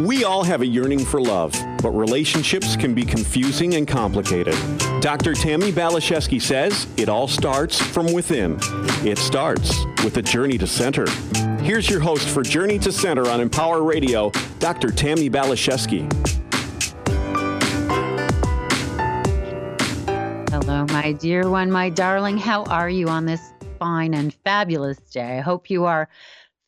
We all have a yearning for love, but relationships can be confusing and complicated. Dr. Tammi Baliszewski says it all starts from within. It starts with a journey to center. Here's your host for Journey to Center on Empower Radio, Dr. Tammi Baliszewski. Hello, my dear one, my darling. How are you on this fine and fabulous day? I hope you are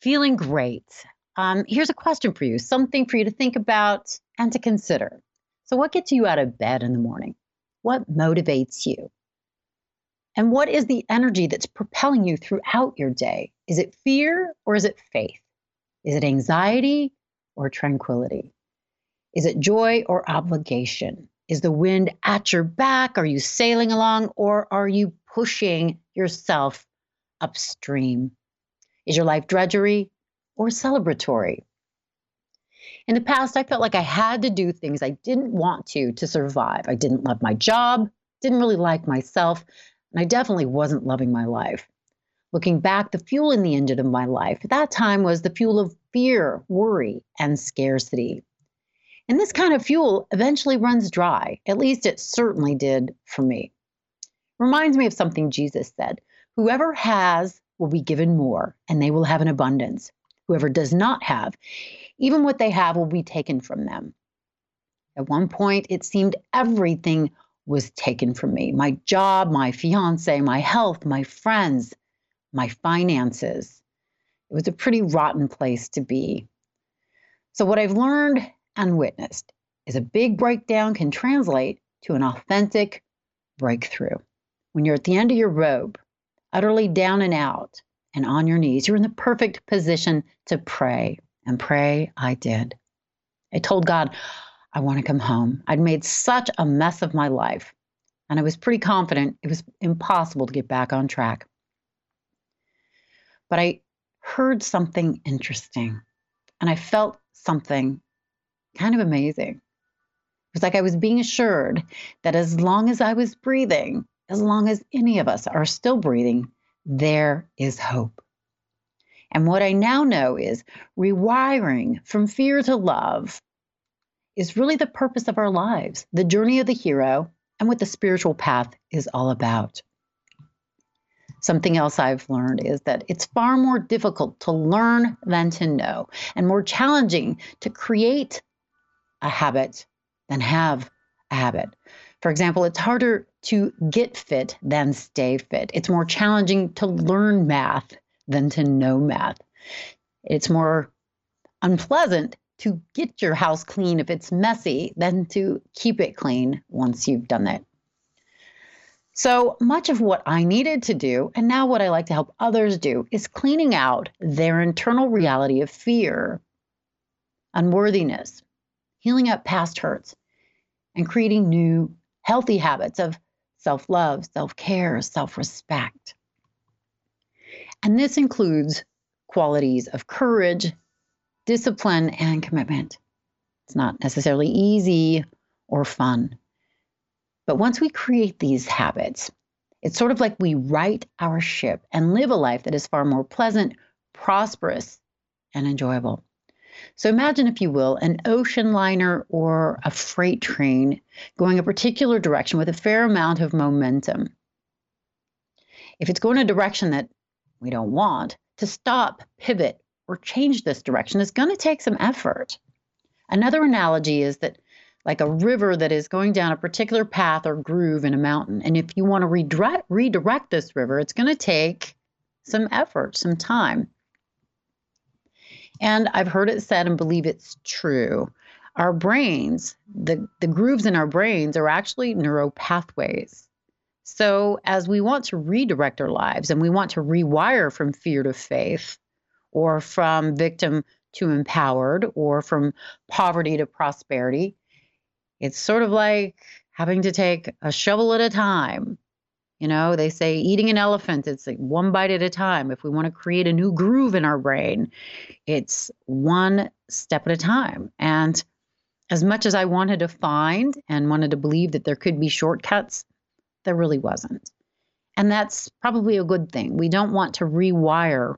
feeling great. Um, here's a question for you something for you to think about and to consider. So, what gets you out of bed in the morning? What motivates you? And what is the energy that's propelling you throughout your day? Is it fear or is it faith? Is it anxiety or tranquility? Is it joy or obligation? Is the wind at your back? Are you sailing along or are you pushing yourself upstream? Is your life drudgery or celebratory. In the past, I felt like I had to do things I didn't want to to survive. I didn't love my job, didn't really like myself, and I definitely wasn't loving my life. Looking back, the fuel in the engine of my life at that time was the fuel of fear, worry, and scarcity. And this kind of fuel eventually runs dry. At least it certainly did for me. Reminds me of something Jesus said Whoever has will be given more, and they will have an abundance whoever does not have, even what they have will be taken from them. At one point, it seemed everything was taken from me my job, my fiance, my health, my friends, my finances. It was a pretty rotten place to be. So, what I've learned and witnessed is a big breakdown can translate to an authentic breakthrough. When you're at the end of your rope, utterly down and out, and on your knees. You're in the perfect position to pray. And pray I did. I told God, I want to come home. I'd made such a mess of my life, and I was pretty confident it was impossible to get back on track. But I heard something interesting, and I felt something kind of amazing. It was like I was being assured that as long as I was breathing, as long as any of us are still breathing, there is hope. And what I now know is rewiring from fear to love is really the purpose of our lives, the journey of the hero, and what the spiritual path is all about. Something else I've learned is that it's far more difficult to learn than to know, and more challenging to create a habit than have a habit. For example, it's harder to get fit than stay fit. It's more challenging to learn math than to know math. It's more unpleasant to get your house clean if it's messy than to keep it clean once you've done it. So much of what I needed to do, and now what I like to help others do, is cleaning out their internal reality of fear, unworthiness, healing up past hurts, and creating new healthy habits of self love, self care, self respect. And this includes qualities of courage, discipline, and commitment. It's not necessarily easy or fun. But once we create these habits, it's sort of like we right our ship and live a life that is far more pleasant, prosperous, and enjoyable. So imagine, if you will, an ocean liner or a freight train going a particular direction with a fair amount of momentum. If it's going a direction that we don't want, to stop, pivot, or change this direction is going to take some effort. Another analogy is that like a river that is going down a particular path or groove in a mountain. And if you want to redirect, redirect this river, it's going to take some effort, some time. And I've heard it said and believe it's true. Our brains, the, the grooves in our brains are actually neural pathways. So, as we want to redirect our lives and we want to rewire from fear to faith, or from victim to empowered, or from poverty to prosperity, it's sort of like having to take a shovel at a time you know, they say eating an elephant, it's like one bite at a time. If we want to create a new groove in our brain, it's one step at a time. And as much as I wanted to find and wanted to believe that there could be shortcuts, there really wasn't. And that's probably a good thing. We don't want to rewire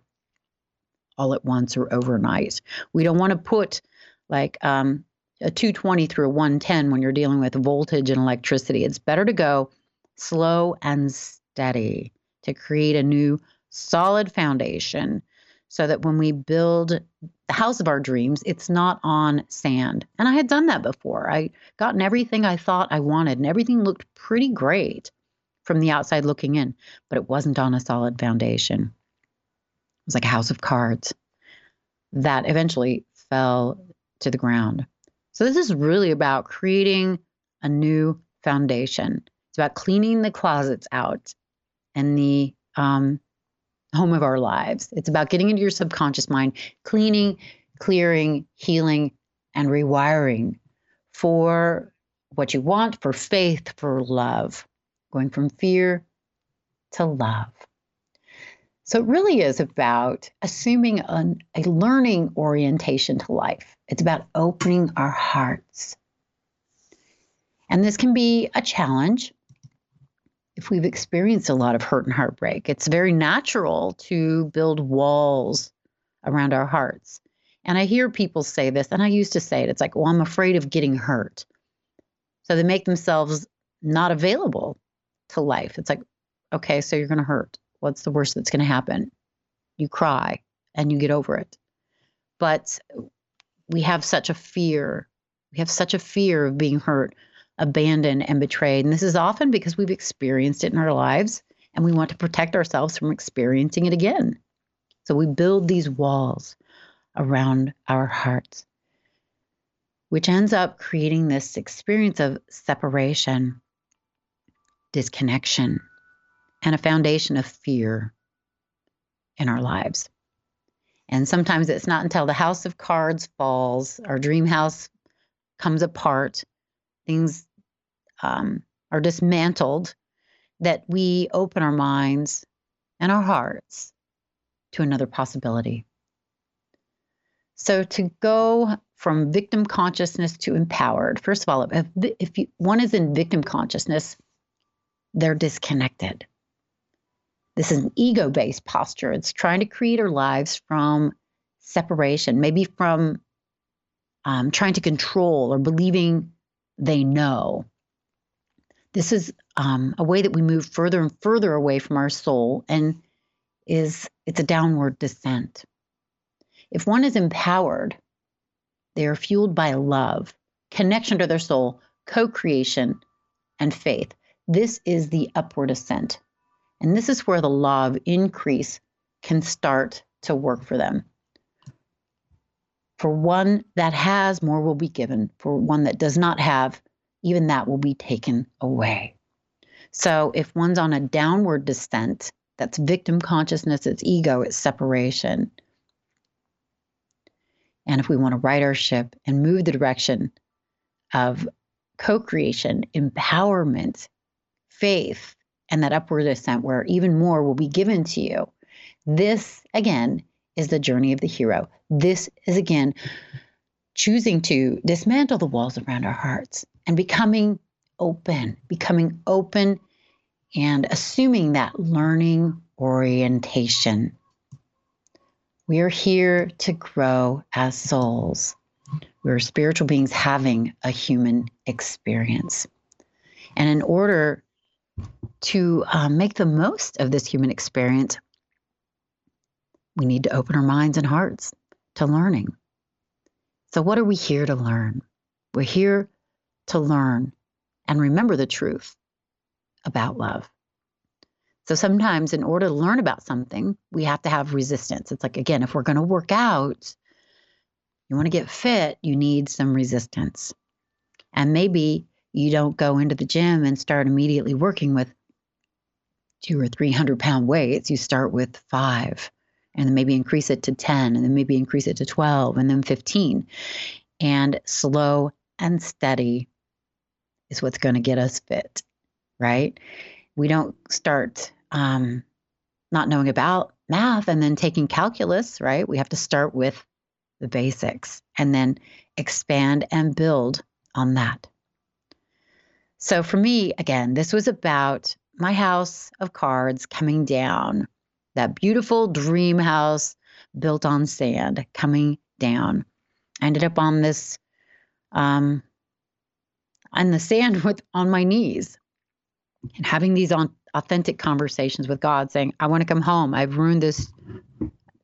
all at once or overnight. We don't want to put like um, a 220 through a 110 when you're dealing with voltage and electricity. It's better to go slow and steady to create a new solid foundation so that when we build the house of our dreams, it's not on sand. And I had done that before. I gotten everything I thought I wanted, and everything looked pretty great from the outside looking in, but it wasn't on a solid foundation. It was like a house of cards that eventually fell to the ground. So, this is really about creating a new foundation. It's about cleaning the closets out and the um, home of our lives. It's about getting into your subconscious mind, cleaning, clearing, healing, and rewiring for what you want, for faith, for love, going from fear to love. So it really is about assuming an, a learning orientation to life. It's about opening our hearts. And this can be a challenge if we've experienced a lot of hurt and heartbreak. It's very natural to build walls around our hearts. And I hear people say this, and I used to say it. It's like, well, I'm afraid of getting hurt. So they make themselves not available to life. It's like, okay, so you're going to hurt. What's the worst that's going to happen? You cry and you get over it. But we have such a fear. We have such a fear of being hurt abandoned and betrayed. And this is often because we've experienced it in our lives and we want to protect ourselves from experiencing it again. So we build these walls around our hearts, which ends up creating this experience of separation, disconnection, and a foundation of fear in our lives. And sometimes it's not until the house of cards falls, our dream house comes apart, things um, are dismantled, that we open our minds and our hearts to another possibility. So to go from victim consciousness to empowered, first of all, if, if you, one is in victim consciousness, they're disconnected. This is an ego based posture. It's trying to create our lives from separation, maybe from um, trying to control or believing they know. This is um, a way that we move further and further away from our soul and is it's a downward descent. If one is empowered they are fueled by love connection to their soul co-creation and faith. This is the upward ascent. And this is where the law of increase can start to work for them for one that has more will be given for one that does not have even that will be taken away. So if one's on a downward descent, that's victim consciousness, it's ego, it's separation. And if we want to right our ship and move the direction of co creation, empowerment, faith, and that upward ascent where even more will be given to you, this again is the journey of the hero. This is again choosing to dismantle the walls around our hearts and becoming open, becoming open and assuming that learning orientation. We are here to grow as souls. We're spiritual beings having a human experience. And in order to uh, make the most of this human experience, we need to open our minds and hearts to learning. So, what are we here to learn? We're here to learn and remember the truth about love. So sometimes, in order to learn about something, we have to have resistance. It's like, again, if we're going to work out, you want to get fit, you need some resistance. And maybe you don't go into the gym and start immediately working with two or 300 pound weights. You start with five and then maybe increase it to 10 and then maybe increase it to 12 and then 15 and slow and steady is what's going to get us fit, right? We don't start um, not knowing about math and then taking calculus, right? We have to start with the basics and then expand and build on that. So for me, again, this was about my house of cards coming down, that beautiful dream house built on sand coming down. I ended up on this, um, on the sand with on my knees, and having these on authentic conversations with God, saying, "I want to come home. I've ruined this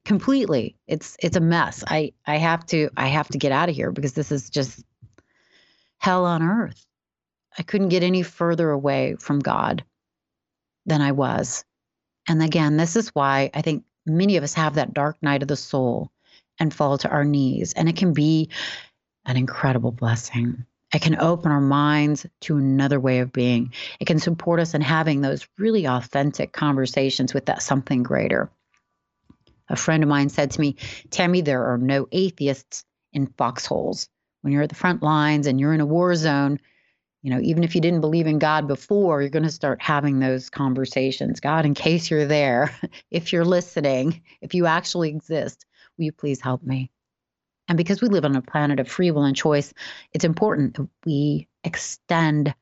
completely. It's it's a mess. I I have to I have to get out of here because this is just hell on earth. I couldn't get any further away from God than I was. And again, this is why I think many of us have that dark night of the soul and fall to our knees. And it can be an incredible blessing. It can open our minds to another way of being. It can support us in having those really authentic conversations with that something greater. A friend of mine said to me, Tammi, there are no atheists in foxholes. When you're at the front lines and you're in a war zone, you know, even if you didn't believe in God before, you're going to start having those conversations. God, in case you're there, if you're listening, if you actually exist, will you please help me? And because we live on a planet of free will and choice, it's important that we extend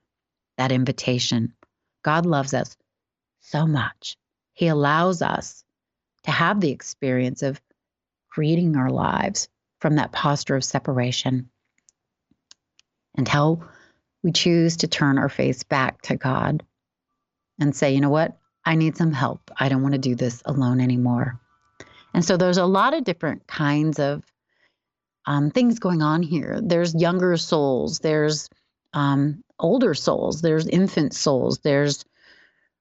that invitation. God loves us so much. He allows us to have the experience of creating our lives from that posture of separation until we choose to turn our face back to God and say, you know what? I need some help. I don't want to do this alone anymore. And so there's a lot of different kinds of um, things going on here. There's younger souls, there's um, older souls, there's infant souls, there's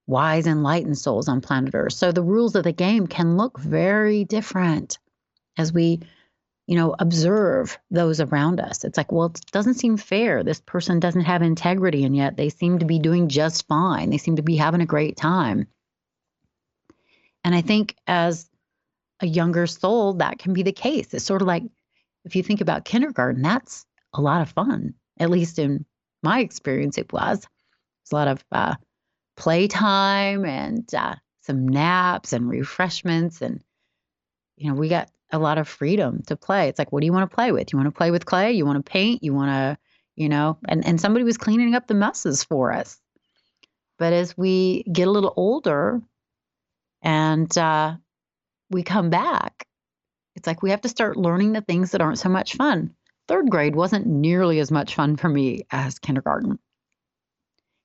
wise, enlightened souls on planet Earth. So the rules of the game can look very different as we, you know, observe those around us. It's like, well, it doesn't seem fair. This person doesn't have integrity, and yet they seem to be doing just fine. They seem to be having a great time. And I think as a younger soul, that can be the case. It's sort of like if you think about kindergarten, that's a lot of fun. At least in my experience, it was. It's a lot of uh, playtime and uh, some naps and refreshments. And, you know, we got a lot of freedom to play. It's like, what do you want to play with? You want to play with clay? You want to paint? You want to, you know, and, and somebody was cleaning up the messes for us. But as we get a little older and uh, we come back, it's like we have to start learning the things that aren't so much fun. Third grade wasn't nearly as much fun for me as kindergarten.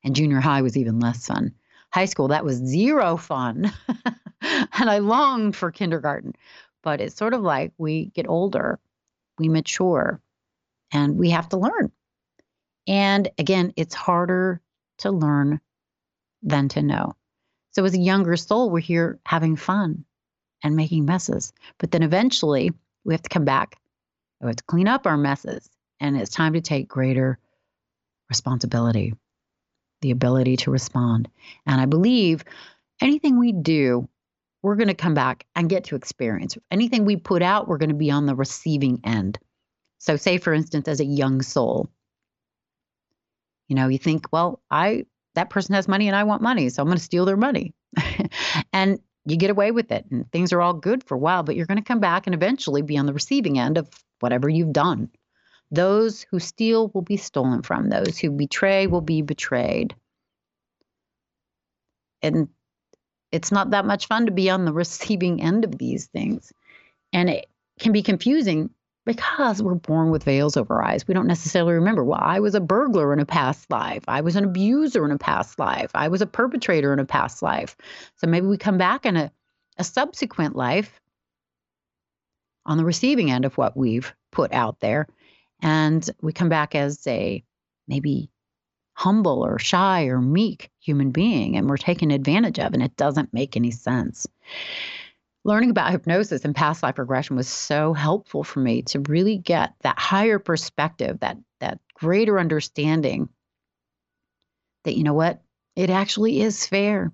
And junior high was even less fun. High school, that was zero fun. and I longed for kindergarten. But it's sort of like we get older, we mature, and we have to learn. And again, it's harder to learn than to know. So, as a younger soul, we're here having fun and making messes. But then eventually, we have to come back. We have to clean up our messes. And it's time to take greater responsibility the ability to respond. And I believe anything we do, we're going to come back and get to experience. Anything we put out, we're going to be on the receiving end. So, say for instance, as a young soul, you know, you think, well, I that person has money and I want money, so I'm going to steal their money. and you get away with it and things are all good for a while, but you're going to come back and eventually be on the receiving end of whatever you've done. Those who steal will be stolen from, those who betray will be betrayed. And it's not that much fun to be on the receiving end of these things. And it can be confusing because we're born with veils over our eyes. We don't necessarily remember, well, I was a burglar in a past life. I was an abuser in a past life. I was a perpetrator in a past life. So maybe we come back in a, a subsequent life on the receiving end of what we've put out there and we come back as a maybe humble or shy or meek human being and we're taken advantage of and it doesn't make any sense. Learning about hypnosis and past life regression was so helpful for me to really get that higher perspective that that greater understanding that you know what? It actually is fair.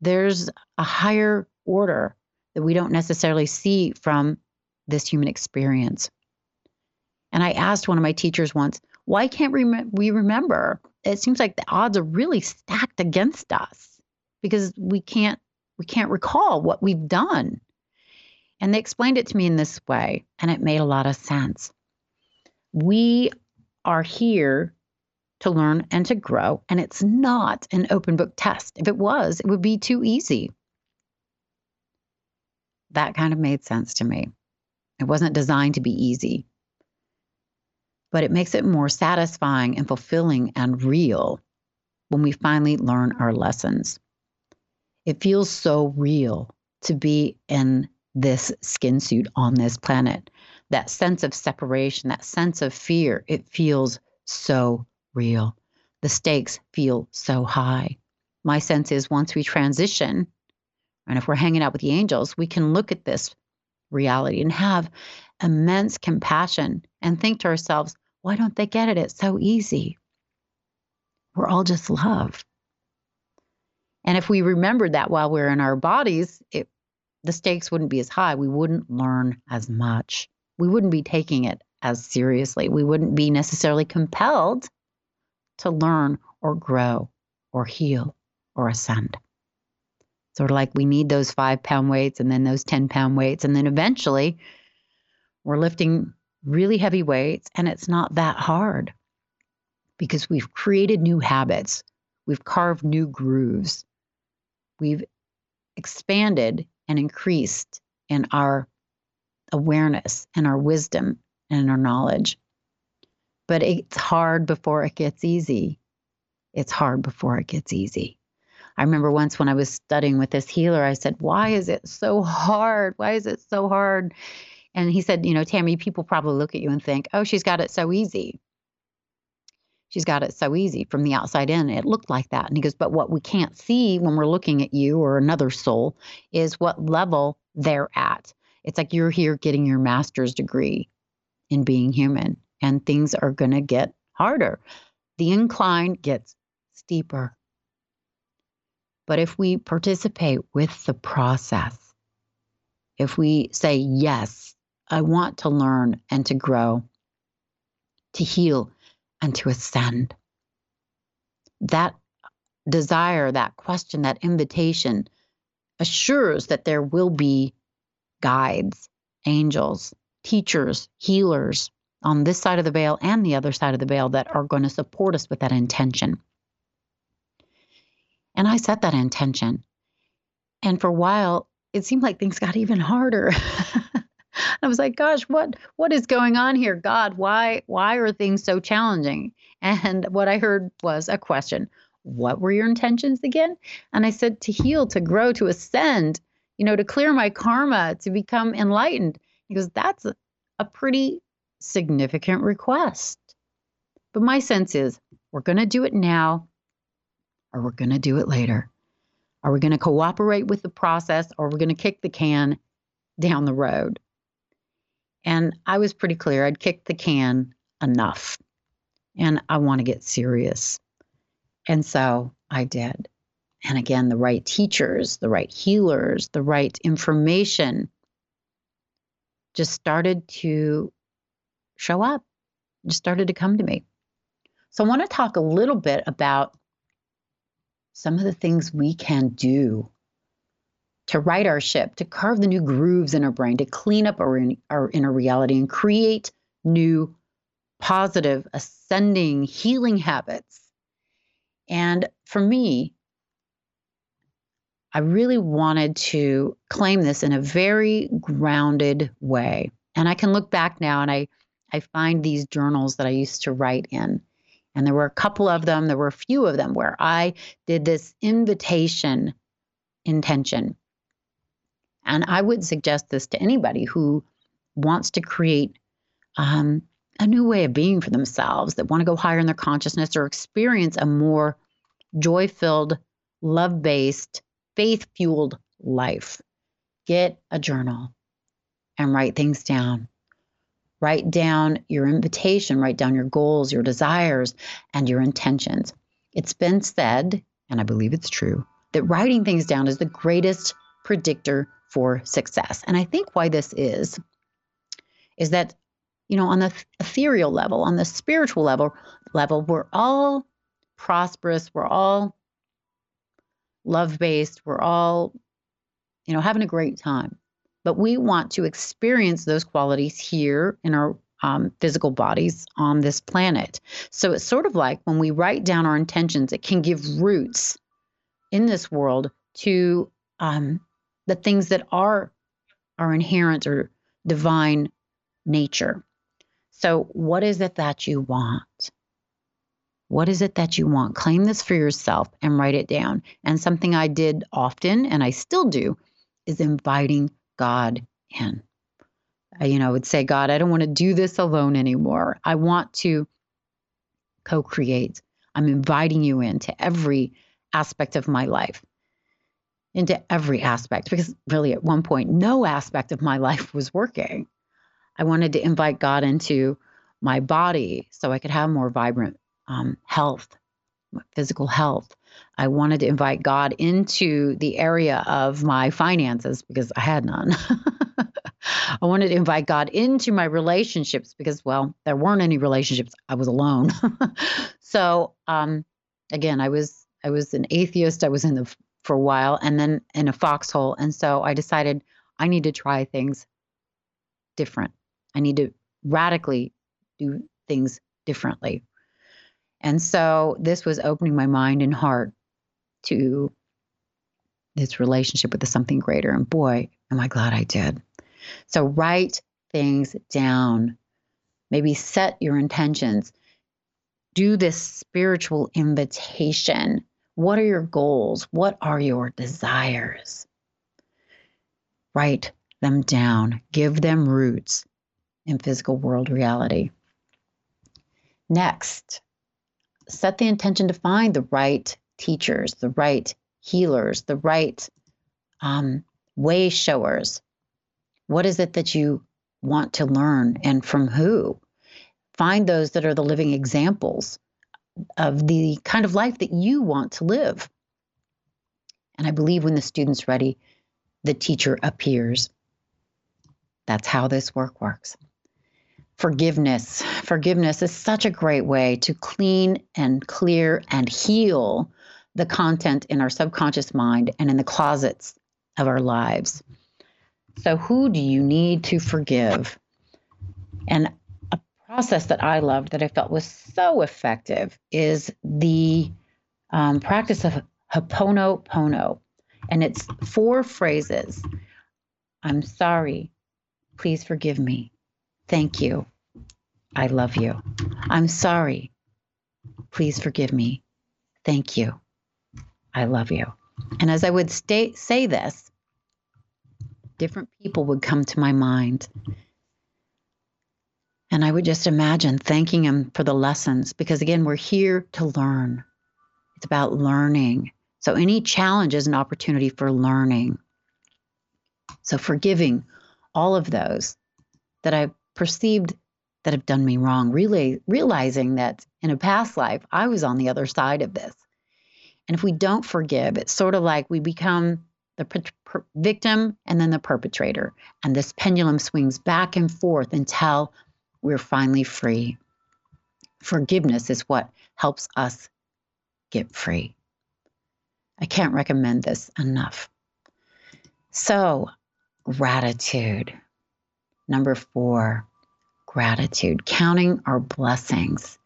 There's a higher order that we don't necessarily see from this human experience. And I asked one of my teachers once, why can't we remember? It seems like the odds are really stacked against us because we can't we can't recall what we've done. And they explained it to me in this way, and it made a lot of sense. We are here to learn and to grow, and it's not an open book test. If it was, it would be too easy. That kind of made sense to me. It wasn't designed to be easy. But it makes it more satisfying and fulfilling and real when we finally learn our lessons. It feels so real to be in this skin suit on this planet. That sense of separation, that sense of fear, it feels so real. The stakes feel so high. My sense is once we transition, and if we're hanging out with the angels, we can look at this reality and have immense compassion and think to ourselves, why don't they get it? It's so easy. We're all just love. And if we remembered that while we're in our bodies, it, the stakes wouldn't be as high. We wouldn't learn as much. We wouldn't be taking it as seriously. We wouldn't be necessarily compelled to learn or grow or heal or ascend. Sort of like we need those five pound weights and then those 10 pound weights. And then eventually we're lifting really heavy weights, and it's not that hard because we've created new habits, we've carved new grooves, we've expanded and increased in our awareness and our wisdom and our knowledge. But it's hard before it gets easy. It's hard before it gets easy. I remember once when I was studying with this healer, I said, Why is it so hard? Why is it so hard? And he said, you know, Tammi, people probably look at you and think, oh, she's got it so easy. She's got it so easy from the outside in. It looked like that. And he goes, but what we can't see when we're looking at you or another soul is what level they're at. It's like you're here getting your master's degree in being human, and things are going to get harder. The incline gets steeper. But if we participate with the process, if we say yes I want to learn and to grow, to heal and to ascend. That desire, that question, that invitation assures that there will be guides, angels, teachers, healers on this side of the veil and the other side of the veil that are going to support us with that intention. And I set that intention. And for a while, it seemed like things got even harder. I was like, gosh, what what is going on here? God, why why are things so challenging? And what I heard was a question. What were your intentions again? And I said to heal, to grow, to ascend, you know, to clear my karma, to become enlightened. He goes, that's a, pretty significant request. But my sense is we're going to do it now or we're going to do it later. Are we going to cooperate with the process or are we're going to kick the can down the road? And I was pretty clear I'd kicked the can enough and I want to get serious. And so I did. And again, the right teachers, the right healers, the right information just started to show up, just started to come to me. So I want to talk a little bit about some of the things we can do to right our ship, to carve the new grooves in our brain, to clean up our, in, our inner reality and create new positive, ascending, healing habits. And for me, I really wanted to claim this in a very grounded way. And I can look back now and I, I find these journals that I used to write in. And there were a couple of them, there were a few of them where I did this invitation intention and I would suggest this to anybody who wants to create um, a new way of being for themselves, that want to go higher in their consciousness or experience a more joy filled, love based, faith fueled life. Get a journal and write things down. Write down your invitation, write down your goals, your desires, and your intentions. It's been said, and I believe it's true, that writing things down is the greatest predictor for success. And I think why this is, is that, you know, on the ethereal level, on the spiritual level, level, we're all prosperous, we're all love based, we're all, you know, having a great time. But we want to experience those qualities here in our um, physical bodies on this planet. So it's sort of like when we write down our intentions, it can give roots in this world to um, the things that are our inherent or divine nature. So, what is it that you want? What is it that you want? Claim this for yourself and write it down. And something I did often, and I still do, is inviting God in. I, you know, I would say, God, I don't want to do this alone anymore. I want to co create. I'm inviting you into every aspect of my life, into every aspect, because really at one point, no aspect of my life was working. I wanted to invite God into my body so I could have more vibrant um, health, physical health. I wanted to invite God into the area of my finances because I had none. I wanted to invite God into my relationships because, well, there weren't any relationships. I was alone. so, um, again, I was I was an atheist. I was in the for a while, and then in a foxhole. And so I decided I need to try things different. I need to radically do things differently. And so this was opening my mind and heart to this relationship with the something greater. And boy, am I glad I did. So write things down. Maybe set your intentions. Do this spiritual invitation. What are your goals? What are your desires? Write them down. Give them roots in physical world reality. Next, set the intention to find the right teachers, the right healers, the right um, way showers. What is it that you want to learn and from who? Find those that are the living examples of the kind of life that you want to live. And I believe when the student's ready, the teacher appears. That's how this work works. Forgiveness. Forgiveness is such a great way to clean and clear and heal the content in our subconscious mind and in the closets of our lives. So, who do you need to forgive? And process that I loved that I felt was so effective is the um, practice of Ho'oponopono. And it's four phrases I'm sorry. Please forgive me. Thank you. I love you. I'm sorry. Please forgive me. Thank you. I love you. And as I would stay, say this, different people would come to my mind. And I would just imagine thanking him for the lessons because, again, we're here to learn. It's about learning. So, any challenge is an opportunity for learning. So, forgiving all of those that I've perceived that have done me wrong, really realizing that in a past life, I was on the other side of this. And if we don't forgive, it's sort of like we become the per- per- victim and then the perpetrator. And this pendulum swings back and forth until we're finally free. Forgiveness is what helps us get free. I can't recommend this enough. So, gratitude. Number four, gratitude, counting our blessings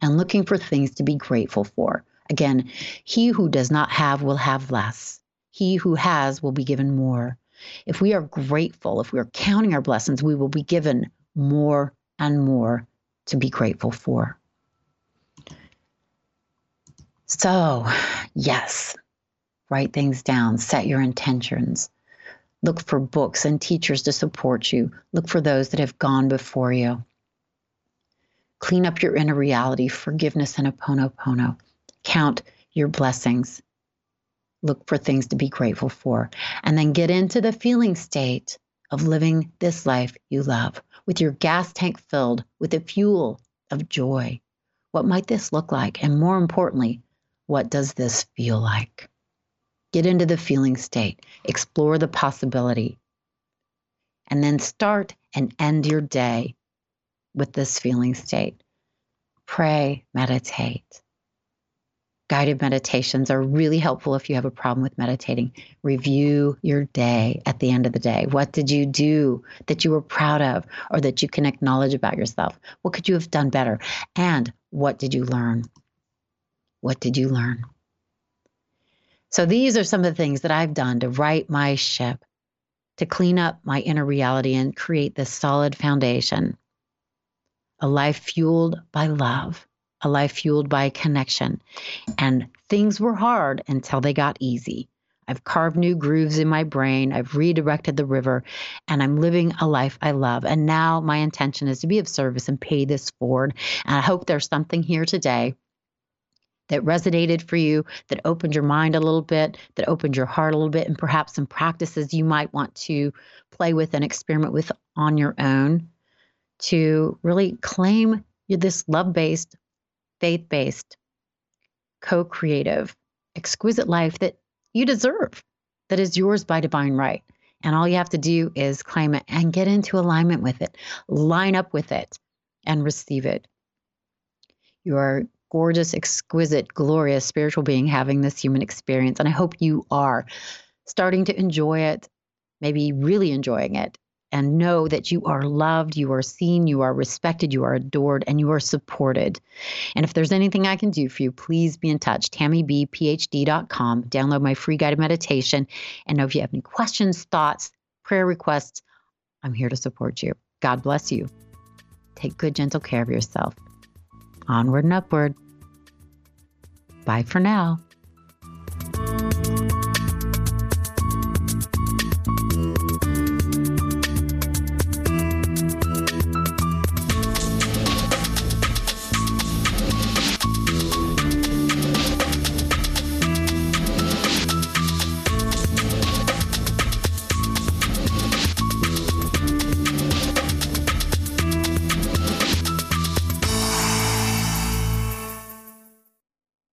and looking for things to be grateful for. Again, he who does not have will have less. He who has will be given more. If we are grateful, if we are counting our blessings, we will be given more and more to be grateful for. So, yes, write things down, set your intentions. Look for books and teachers to support you. Look for those that have gone before you. Clean up your inner reality, forgiveness and Ho'oponopono. Count your blessings. Look for things to be grateful for. And then get into the feeling state of living this life you love with your gas tank filled with the fuel of joy. What might this look like? And more importantly, what does this feel like? Get into the feeling state, explore the possibility, and then start and end your day with this feeling state. Pray, meditate. Guided meditations are really helpful if you have a problem with meditating. Review your day at the end of the day. What did you do that you were proud of or that you can acknowledge about yourself? What could you have done better? And what did you learn? What did you learn? So these are some of the things that I've done to right my ship, to clean up my inner reality and create this solid foundation a life fueled by love, a life fueled by connection. And things were hard until they got easy. I've carved new grooves in my brain. I've redirected the river and I'm living a life I love. And now my intention is to be of service and pay this forward. And I hope there's something here today that resonated for you, that opened your mind a little bit, that opened your heart a little bit, and perhaps some practices you might want to play with and experiment with on your own to really claim this love based, faith based, co creative, exquisite life that you deserve, that is yours by divine right. And all you have to do is claim it and get into alignment with it, line up with it, and receive it. You are gorgeous, exquisite, glorious spiritual being having this human experience. And I hope you are starting to enjoy it, maybe really enjoying it, and know that you are loved, you are seen, you are respected, you are adored, and you are supported. And if there's anything I can do for you, please be in touch. TammiBPhD.com. Download my free guided meditation. And know if you have any questions, thoughts, prayer requests, I'm here to support you. God bless you. Take good, gentle care of yourself. Onward and upward. Bye for now.